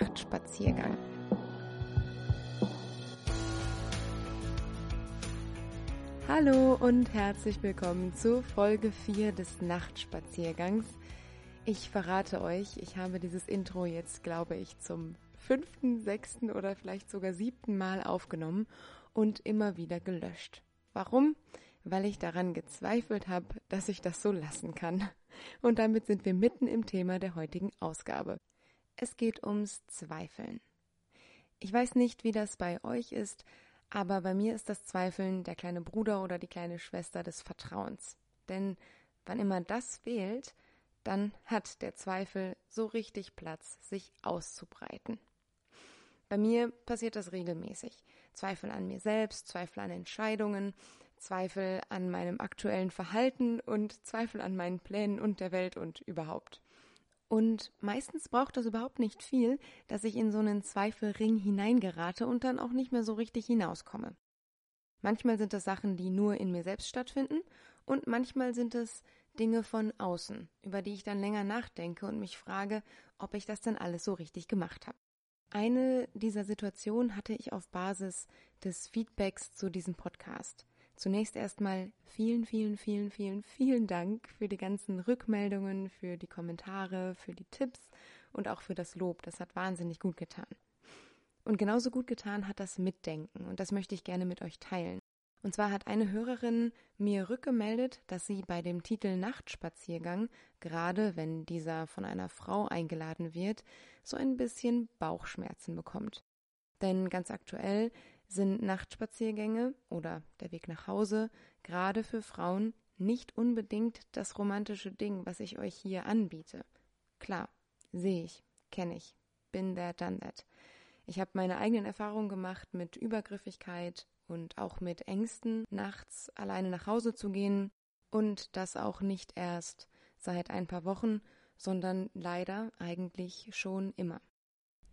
Nachtspaziergang. Hallo und herzlich willkommen zu Folge 4 des Nachtspaziergangs. Ich verrate euch, ich habe dieses Intro jetzt, glaube ich, zum fünften, sechsten oder vielleicht sogar siebten Mal aufgenommen und immer wieder gelöscht. Warum? Weil ich daran gezweifelt habe, dass ich das so lassen kann. Und damit sind wir mitten im Thema der heutigen Ausgabe. Es geht ums Zweifeln. Ich weiß nicht, wie das bei euch ist, aber bei mir ist das Zweifeln der kleine Bruder oder die kleine Schwester des Vertrauens. Denn wann immer das fehlt, dann hat der Zweifel so richtig Platz, sich auszubreiten. Bei mir passiert das regelmäßig. Zweifel an mir selbst, Zweifel an Entscheidungen, Zweifel an meinem aktuellen Verhalten und Zweifel an meinen Plänen und der Welt und überhaupt. Und meistens braucht das überhaupt nicht viel, dass ich in so einen Zweifelring hineingerate und dann auch nicht mehr so richtig hinauskomme. Manchmal sind das Sachen, die nur in mir selbst stattfinden und manchmal sind es Dinge von außen, über die ich dann länger nachdenke und mich frage, ob ich das denn alles so richtig gemacht habe. Eine dieser Situationen hatte ich auf Basis des Feedbacks zu diesem Podcast. Zunächst erstmal vielen, vielen, vielen, vielen, vielen Dank für die ganzen Rückmeldungen, für die Kommentare, für die Tipps und auch für das Lob. Das hat wahnsinnig gut getan. Und genauso gut getan hat das Mitdenken und das möchte ich gerne mit euch teilen. Und zwar hat eine Hörerin mir rückgemeldet, dass sie bei dem Titel Nachtspaziergang, gerade wenn dieser von einer Frau eingeladen wird, so ein bisschen Bauchschmerzen bekommt. Denn ganz aktuell sind Nachtspaziergänge oder der Weg nach Hause gerade für Frauen nicht unbedingt das romantische Ding, was ich euch hier anbiete. Klar, sehe ich, kenne ich, bin there, done that. Ich habe meine eigenen Erfahrungen gemacht mit Übergriffigkeit und auch mit Ängsten, nachts alleine nach Hause zu gehen und das auch nicht erst seit ein paar Wochen, sondern leider eigentlich schon immer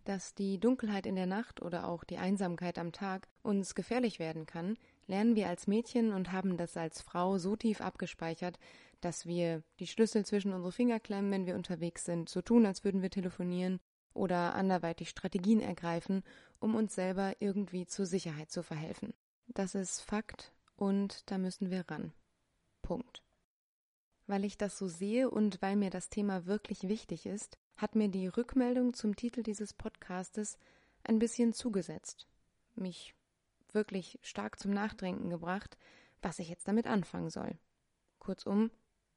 dass die Dunkelheit in der Nacht oder auch die Einsamkeit am Tag uns gefährlich werden kann, lernen wir als Mädchen und haben das als Frau so tief abgespeichert, dass wir die Schlüssel zwischen unsere Finger klemmen, wenn wir unterwegs sind, so tun, als würden wir telefonieren oder anderweitig Strategien ergreifen, um uns selber irgendwie zur Sicherheit zu verhelfen. Das ist Fakt und da müssen wir ran. Punkt. Weil ich das so sehe und weil mir das Thema wirklich wichtig ist, hat mir die Rückmeldung zum Titel dieses Podcastes ein bisschen zugesetzt, mich wirklich stark zum Nachdenken gebracht, was ich jetzt damit anfangen soll. Kurzum,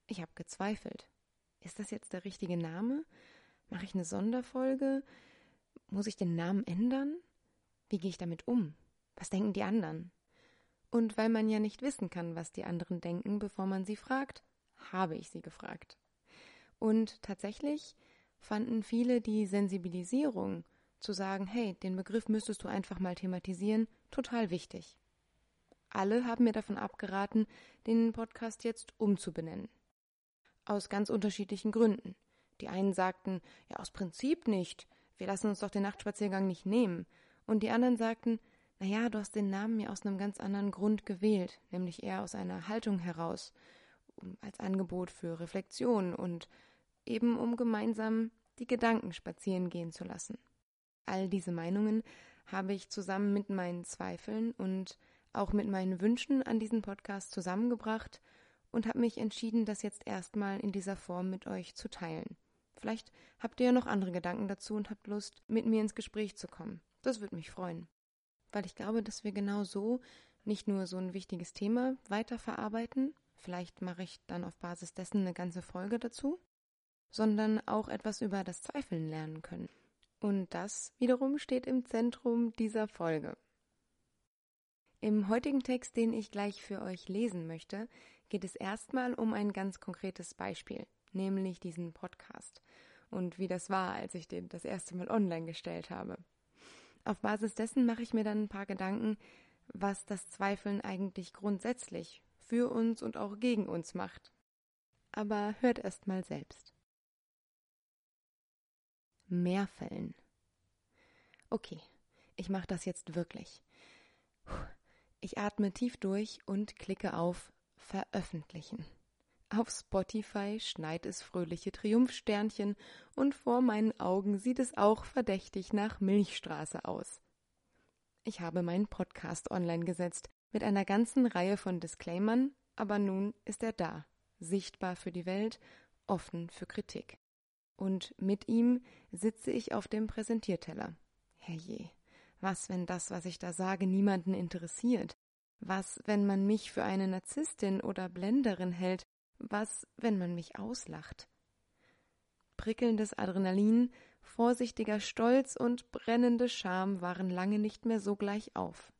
ich habe gezweifelt. Ist das jetzt der richtige Name? Mache ich eine Sonderfolge? Muss ich den Namen ändern? Wie gehe ich damit um? Was denken die anderen? Und weil man ja nicht wissen kann, was die anderen denken, bevor man sie fragt, habe ich sie gefragt. Und tatsächlich fanden viele die Sensibilisierung, zu sagen, hey, den Begriff müsstest du einfach mal thematisieren, total wichtig. Alle haben mir davon abgeraten, den Podcast jetzt umzubenennen. Aus ganz unterschiedlichen Gründen. Die einen sagten, ja, aus Prinzip nicht. Wir lassen uns doch den Nachtspaziergang nicht nehmen. Und die anderen sagten, na ja, du hast den Namen ja aus einem ganz anderen Grund gewählt, nämlich eher aus einer Haltung heraus, als Angebot für Reflexion und eben um gemeinsam die Gedanken spazieren gehen zu lassen. All diese Meinungen habe ich zusammen mit meinen Zweifeln und auch mit meinen Wünschen an diesen Podcast zusammengebracht und habe mich entschieden, das jetzt erstmal in dieser Form mit euch zu teilen. Vielleicht habt ihr ja noch andere Gedanken dazu und habt Lust, mit mir ins Gespräch zu kommen. Das würde mich freuen. Weil ich glaube, dass wir genau so nicht nur so ein wichtiges Thema weiterverarbeiten, vielleicht mache ich dann auf Basis dessen eine ganze Folge dazu, sondern auch etwas über das Zweifeln lernen können. Und das wiederum steht im Zentrum dieser Folge. Im heutigen Text, den ich gleich für euch lesen möchte, geht es erstmal um ein ganz konkretes Beispiel, nämlich diesen Podcast und wie das war, als ich den das erste Mal online gestellt habe. Auf Basis dessen mache ich mir dann ein paar Gedanken, was das Zweifeln eigentlich grundsätzlich für uns und auch gegen uns macht. Aber hört erst mal selbst. Mehrfällen. Okay, ich mache das jetzt wirklich. Ich atme tief durch und klicke auf Veröffentlichen. Auf Spotify schneit es fröhliche Triumphsternchen und vor meinen Augen sieht es auch verdächtig nach Milchstraße aus. Ich habe meinen Podcast online gesetzt mit einer ganzen Reihe von Disclaimern, aber nun ist er da, sichtbar für die Welt, offen für Kritik. Und mit ihm sitze ich auf dem Präsentierteller. Herrje, was, wenn das, was ich da sage, niemanden interessiert? Was, wenn man mich für eine Narzisstin oder Blenderin hält was, wenn man mich auslacht? Prickelndes Adrenalin, vorsichtiger Stolz und brennende Scham waren lange nicht mehr so gleich auf.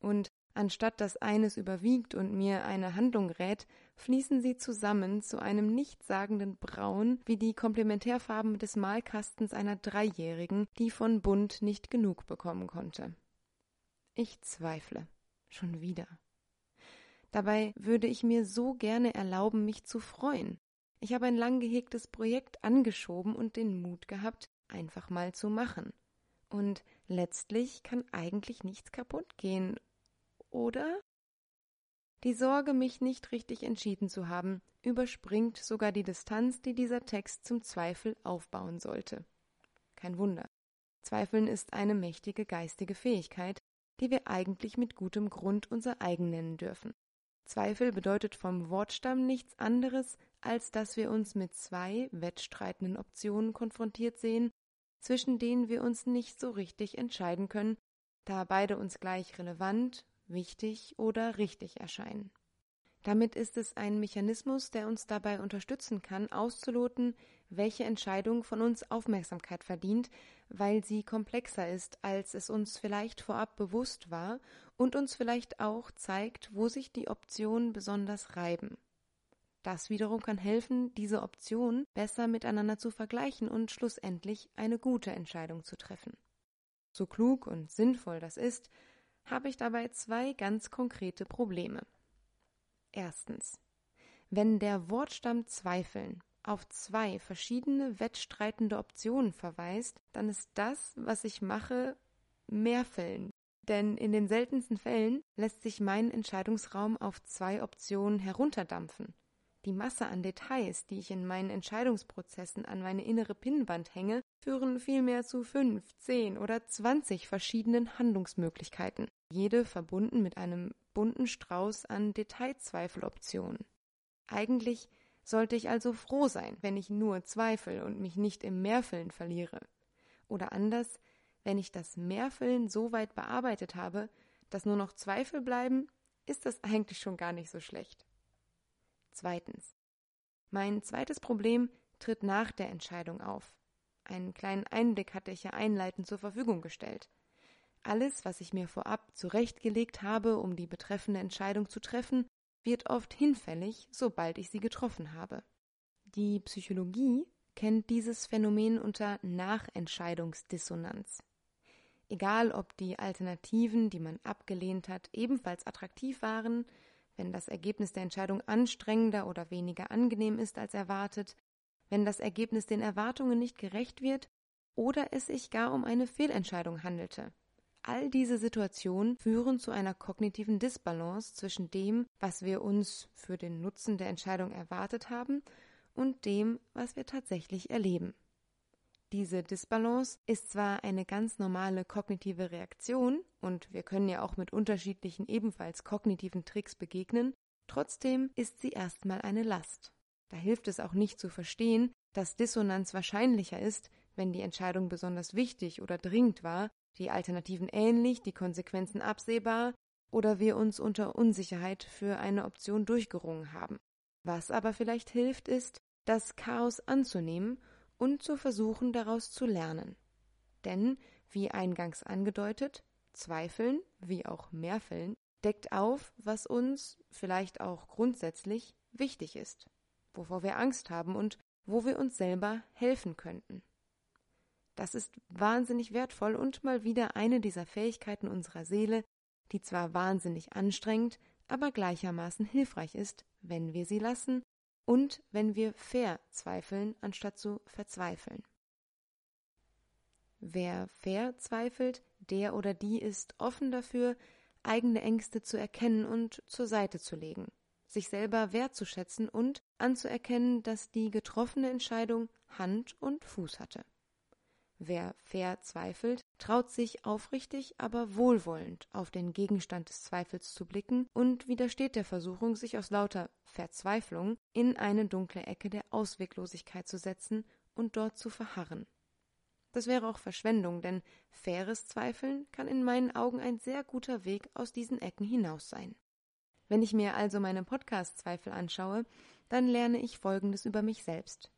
Und anstatt dass eines überwiegt und mir eine Handlung rät, fließen sie zusammen zu einem nichtssagenden Braun wie die Komplementärfarben des Malkastens einer Dreijährigen, die von Bunt nicht genug bekommen konnte. Ich zweifle. Schon wieder. Dabei würde ich mir so gerne erlauben, mich zu freuen. Ich habe ein lang gehegtes Projekt angeschoben und den Mut gehabt, einfach mal zu machen. Und letztlich kann eigentlich nichts kaputt gehen, oder? Die Sorge, mich nicht richtig entschieden zu haben, überspringt sogar die Distanz, die dieser Text zum Zweifel aufbauen sollte. Kein Wunder. Zweifeln ist eine mächtige geistige Fähigkeit, die wir eigentlich mit gutem Grund unser eigen nennen dürfen. Zweifel bedeutet vom Wortstamm nichts anderes, als dass wir uns mit zwei wettstreitenden Optionen konfrontiert sehen, zwischen denen wir uns nicht so richtig entscheiden können, da beide uns gleich relevant, wichtig oder richtig erscheinen. Damit ist es ein Mechanismus, der uns dabei unterstützen kann, auszuloten, welche Entscheidung von uns Aufmerksamkeit verdient, weil sie komplexer ist, als es uns vielleicht vorab bewusst war und uns vielleicht auch zeigt, wo sich die Optionen besonders reiben. Das wiederum kann helfen, diese Optionen besser miteinander zu vergleichen und schlussendlich eine gute Entscheidung zu treffen. So klug und sinnvoll das ist, habe ich dabei zwei ganz konkrete Probleme. Erstens. Wenn der Wortstamm Zweifeln auf zwei verschiedene wettstreitende Optionen verweist, dann ist das, was ich mache, Mehrfällen. Denn in den seltensten Fällen lässt sich mein Entscheidungsraum auf zwei Optionen herunterdampfen. Die Masse an Details, die ich in meinen Entscheidungsprozessen an meine innere Pinnwand hänge, führen vielmehr zu fünf, zehn oder zwanzig verschiedenen Handlungsmöglichkeiten, jede verbunden mit einem bunten Strauß an Detailzweifeloptionen. Eigentlich sollte ich also froh sein, wenn ich nur zweifel und mich nicht im Mehrfüllen verliere. Oder anders, wenn ich das Mehrfüllen so weit bearbeitet habe, dass nur noch Zweifel bleiben, ist das eigentlich schon gar nicht so schlecht. Zweitens. Mein zweites Problem tritt nach der Entscheidung auf. Einen kleinen Einblick hatte ich ja einleitend zur Verfügung gestellt. Alles, was ich mir vorab zurechtgelegt habe, um die betreffende Entscheidung zu treffen, wird oft hinfällig, sobald ich sie getroffen habe. Die Psychologie kennt dieses Phänomen unter Nachentscheidungsdissonanz. Egal, ob die Alternativen, die man abgelehnt hat, ebenfalls attraktiv waren, wenn das Ergebnis der Entscheidung anstrengender oder weniger angenehm ist als erwartet, wenn das Ergebnis den Erwartungen nicht gerecht wird oder es sich gar um eine Fehlentscheidung handelte. All diese Situationen führen zu einer kognitiven Disbalance zwischen dem, was wir uns für den Nutzen der Entscheidung erwartet haben, und dem, was wir tatsächlich erleben. Diese Disbalance ist zwar eine ganz normale kognitive Reaktion, und wir können ja auch mit unterschiedlichen ebenfalls kognitiven Tricks begegnen, trotzdem ist sie erstmal eine Last. Da hilft es auch nicht zu verstehen, dass Dissonanz wahrscheinlicher ist, wenn die Entscheidung besonders wichtig oder dringend war, die Alternativen ähnlich, die Konsequenzen absehbar oder wir uns unter Unsicherheit für eine Option durchgerungen haben. Was aber vielleicht hilft, ist, das Chaos anzunehmen und zu versuchen, daraus zu lernen. Denn, wie eingangs angedeutet, Zweifeln, wie auch Mehrfällen, deckt auf, was uns, vielleicht auch grundsätzlich, wichtig ist, wovor wir Angst haben und wo wir uns selber helfen könnten. Das ist wahnsinnig wertvoll und mal wieder eine dieser Fähigkeiten unserer Seele, die zwar wahnsinnig anstrengend, aber gleichermaßen hilfreich ist, wenn wir sie lassen und wenn wir verzweifeln, anstatt zu verzweifeln. Wer verzweifelt, der oder die ist offen dafür, eigene Ängste zu erkennen und zur Seite zu legen. Sich selber wertzuschätzen und anzuerkennen, dass die getroffene Entscheidung Hand und Fuß hatte. Wer verzweifelt, traut sich aufrichtig, aber wohlwollend auf den Gegenstand des Zweifels zu blicken und widersteht der Versuchung, sich aus lauter Verzweiflung in eine dunkle Ecke der Ausweglosigkeit zu setzen und dort zu verharren. Das wäre auch Verschwendung, denn faires Zweifeln kann in meinen Augen ein sehr guter Weg aus diesen Ecken hinaus sein. Wenn ich mir also meine Podcast-Zweifel anschaue, dann lerne ich Folgendes über mich selbst.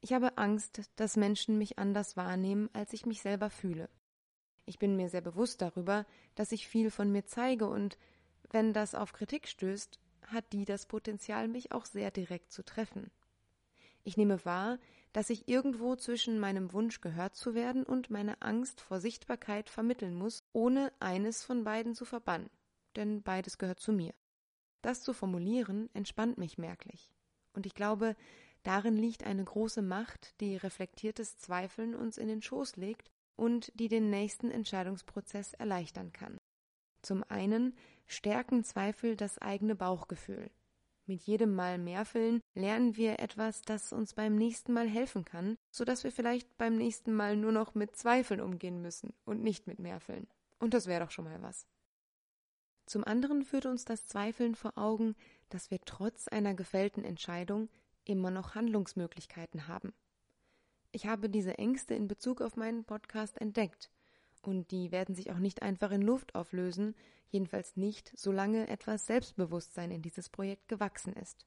Ich habe Angst, dass Menschen mich anders wahrnehmen, als ich mich selber fühle. Ich bin mir sehr bewusst darüber, dass ich viel von mir zeige und wenn das auf Kritik stößt, hat die das Potenzial, mich auch sehr direkt zu treffen. Ich nehme wahr, dass ich irgendwo zwischen meinem Wunsch gehört zu werden und meiner Angst vor Sichtbarkeit vermitteln muss, ohne eines von beiden zu verbannen, denn beides gehört zu mir. Das zu formulieren entspannt mich merklich. Und ich glaube, Darin liegt eine große Macht, die reflektiertes Zweifeln uns in den Schoß legt und die den nächsten Entscheidungsprozess erleichtern kann. Zum einen stärken Zweifel das eigene Bauchgefühl. Mit jedem Mal Mehrfüllen lernen wir etwas, das uns beim nächsten Mal helfen kann, so dass wir vielleicht beim nächsten Mal nur noch mit Zweifeln umgehen müssen und nicht mit Mehrfüllen. Und das wäre doch schon mal was. Zum anderen führt uns das Zweifeln vor Augen, dass wir trotz einer gefällten Entscheidung immer noch Handlungsmöglichkeiten haben. Ich habe diese Ängste in Bezug auf meinen Podcast entdeckt, und die werden sich auch nicht einfach in Luft auflösen, jedenfalls nicht, solange etwas Selbstbewusstsein in dieses Projekt gewachsen ist.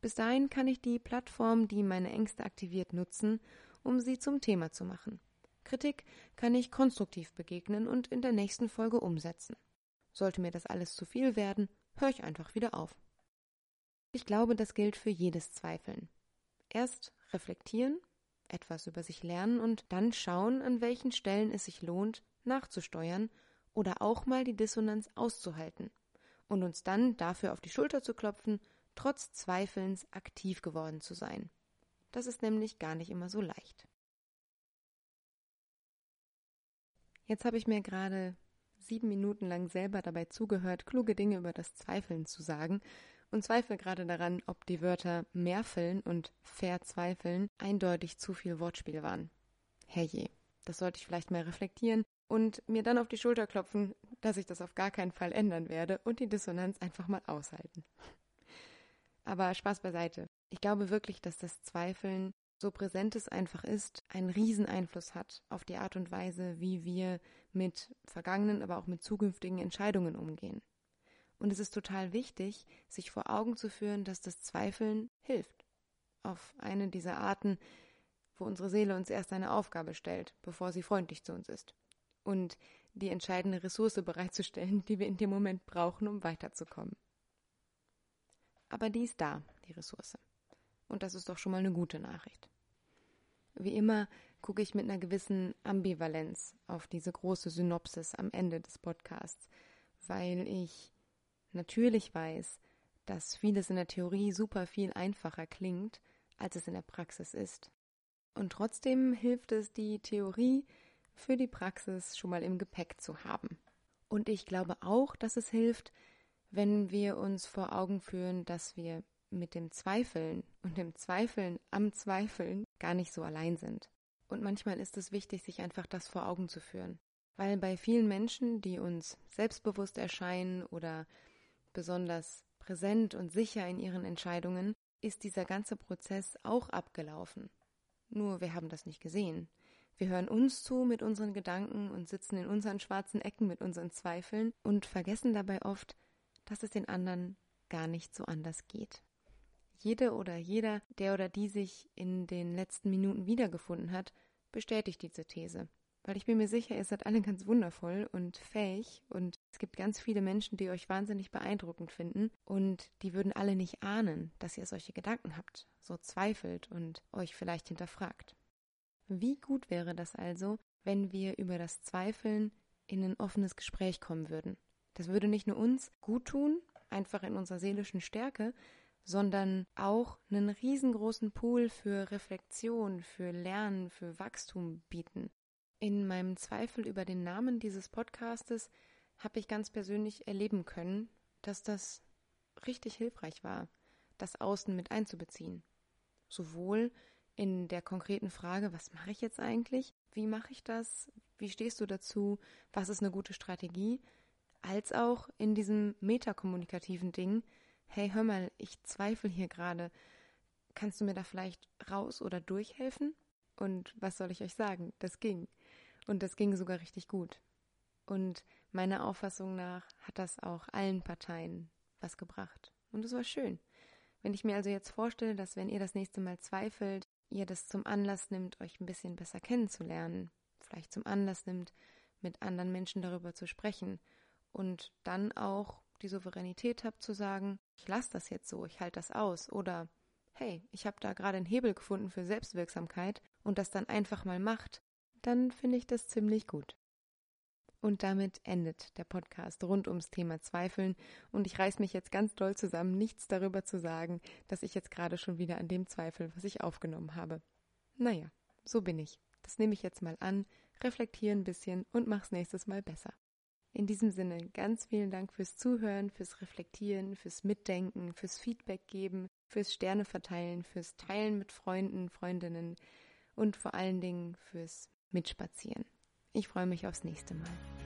Bis dahin kann ich die Plattform, die meine Ängste aktiviert, nutzen, um sie zum Thema zu machen. Kritik kann ich konstruktiv begegnen und in der nächsten Folge umsetzen. Sollte mir das alles zu viel werden, höre ich einfach wieder auf. Ich glaube, das gilt für jedes Zweifeln. Erst reflektieren, etwas über sich lernen und dann schauen, an welchen Stellen es sich lohnt, nachzusteuern oder auch mal die Dissonanz auszuhalten und uns dann dafür auf die Schulter zu klopfen, trotz Zweifelns aktiv geworden zu sein. Das ist nämlich gar nicht immer so leicht. Jetzt habe ich mir gerade sieben Minuten lang selber dabei zugehört, kluge Dinge über das Zweifeln zu sagen und zweifle gerade daran, ob die Wörter Mehrfeln und Verzweifeln eindeutig zu viel Wortspiel waren. Herrje, das sollte ich vielleicht mal reflektieren und mir dann auf die Schulter klopfen, dass ich das auf gar keinen Fall ändern werde und die Dissonanz einfach mal aushalten. Aber Spaß beiseite. Ich glaube wirklich, dass das Zweifeln, so präsent es einfach ist, einen riesen Einfluss hat auf die Art und Weise, wie wir mit vergangenen, aber auch mit zukünftigen Entscheidungen umgehen. Und es ist total wichtig, sich vor Augen zu führen, dass das Zweifeln hilft. Auf eine dieser Arten, wo unsere Seele uns erst eine Aufgabe stellt, bevor sie freundlich zu uns ist. Und die entscheidende Ressource bereitzustellen, die wir in dem Moment brauchen, um weiterzukommen. Aber die ist da, die Ressource. Und das ist doch schon mal eine gute Nachricht. Wie immer gucke ich mit einer gewissen Ambivalenz auf diese große Synopsis am Ende des Podcasts, weil ich natürlich weiß, dass vieles in der Theorie super viel einfacher klingt, als es in der Praxis ist. Und trotzdem hilft es, die Theorie für die Praxis schon mal im Gepäck zu haben. Und ich glaube auch, dass es hilft, wenn wir uns vor Augen führen, dass wir mit dem Zweifeln und dem Zweifeln am Zweifeln gar nicht so allein sind. Und manchmal ist es wichtig, sich einfach das vor Augen zu führen. Weil bei vielen Menschen, die uns selbstbewusst erscheinen oder besonders präsent und sicher in ihren Entscheidungen, ist dieser ganze Prozess auch abgelaufen. Nur wir haben das nicht gesehen. Wir hören uns zu mit unseren Gedanken und sitzen in unseren schwarzen Ecken mit unseren Zweifeln und vergessen dabei oft, dass es den anderen gar nicht so anders geht. Jede oder jeder, der oder die sich in den letzten Minuten wiedergefunden hat, bestätigt diese These weil ich bin mir sicher, ihr seid alle ganz wundervoll und fähig und es gibt ganz viele Menschen, die euch wahnsinnig beeindruckend finden und die würden alle nicht ahnen, dass ihr solche Gedanken habt, so zweifelt und euch vielleicht hinterfragt. Wie gut wäre das also, wenn wir über das Zweifeln in ein offenes Gespräch kommen würden? Das würde nicht nur uns gut tun, einfach in unserer seelischen Stärke, sondern auch einen riesengroßen Pool für Reflexion, für Lernen, für Wachstum bieten. In meinem Zweifel über den Namen dieses Podcastes habe ich ganz persönlich erleben können, dass das richtig hilfreich war, das Außen mit einzubeziehen. Sowohl in der konkreten Frage, was mache ich jetzt eigentlich? Wie mache ich das? Wie stehst du dazu? Was ist eine gute Strategie? Als auch in diesem metakommunikativen Ding, hey, hör mal, ich zweifle hier gerade. Kannst du mir da vielleicht raus oder durchhelfen? Und was soll ich euch sagen? Das ging. Und das ging sogar richtig gut. Und meiner Auffassung nach hat das auch allen Parteien was gebracht. Und es war schön. Wenn ich mir also jetzt vorstelle, dass wenn ihr das nächste Mal zweifelt, ihr das zum Anlass nimmt, euch ein bisschen besser kennenzulernen, vielleicht zum Anlass nimmt, mit anderen Menschen darüber zu sprechen und dann auch die Souveränität habt zu sagen, ich lasse das jetzt so, ich halte das aus oder hey, ich habe da gerade einen Hebel gefunden für Selbstwirksamkeit und das dann einfach mal macht, dann finde ich das ziemlich gut. Und damit endet der Podcast rund ums Thema Zweifeln. Und ich reiß mich jetzt ganz doll zusammen, nichts darüber zu sagen, dass ich jetzt gerade schon wieder an dem Zweifel, was ich aufgenommen habe. Naja, so bin ich. Das nehme ich jetzt mal an, reflektiere ein bisschen und mach's nächstes Mal besser. In diesem Sinne ganz vielen Dank fürs Zuhören, fürs Reflektieren, fürs Mitdenken, fürs Feedback geben, fürs Sterne verteilen, fürs Teilen mit Freunden, Freundinnen und vor allen Dingen fürs Mitspazieren. Ich freue mich aufs nächste Mal.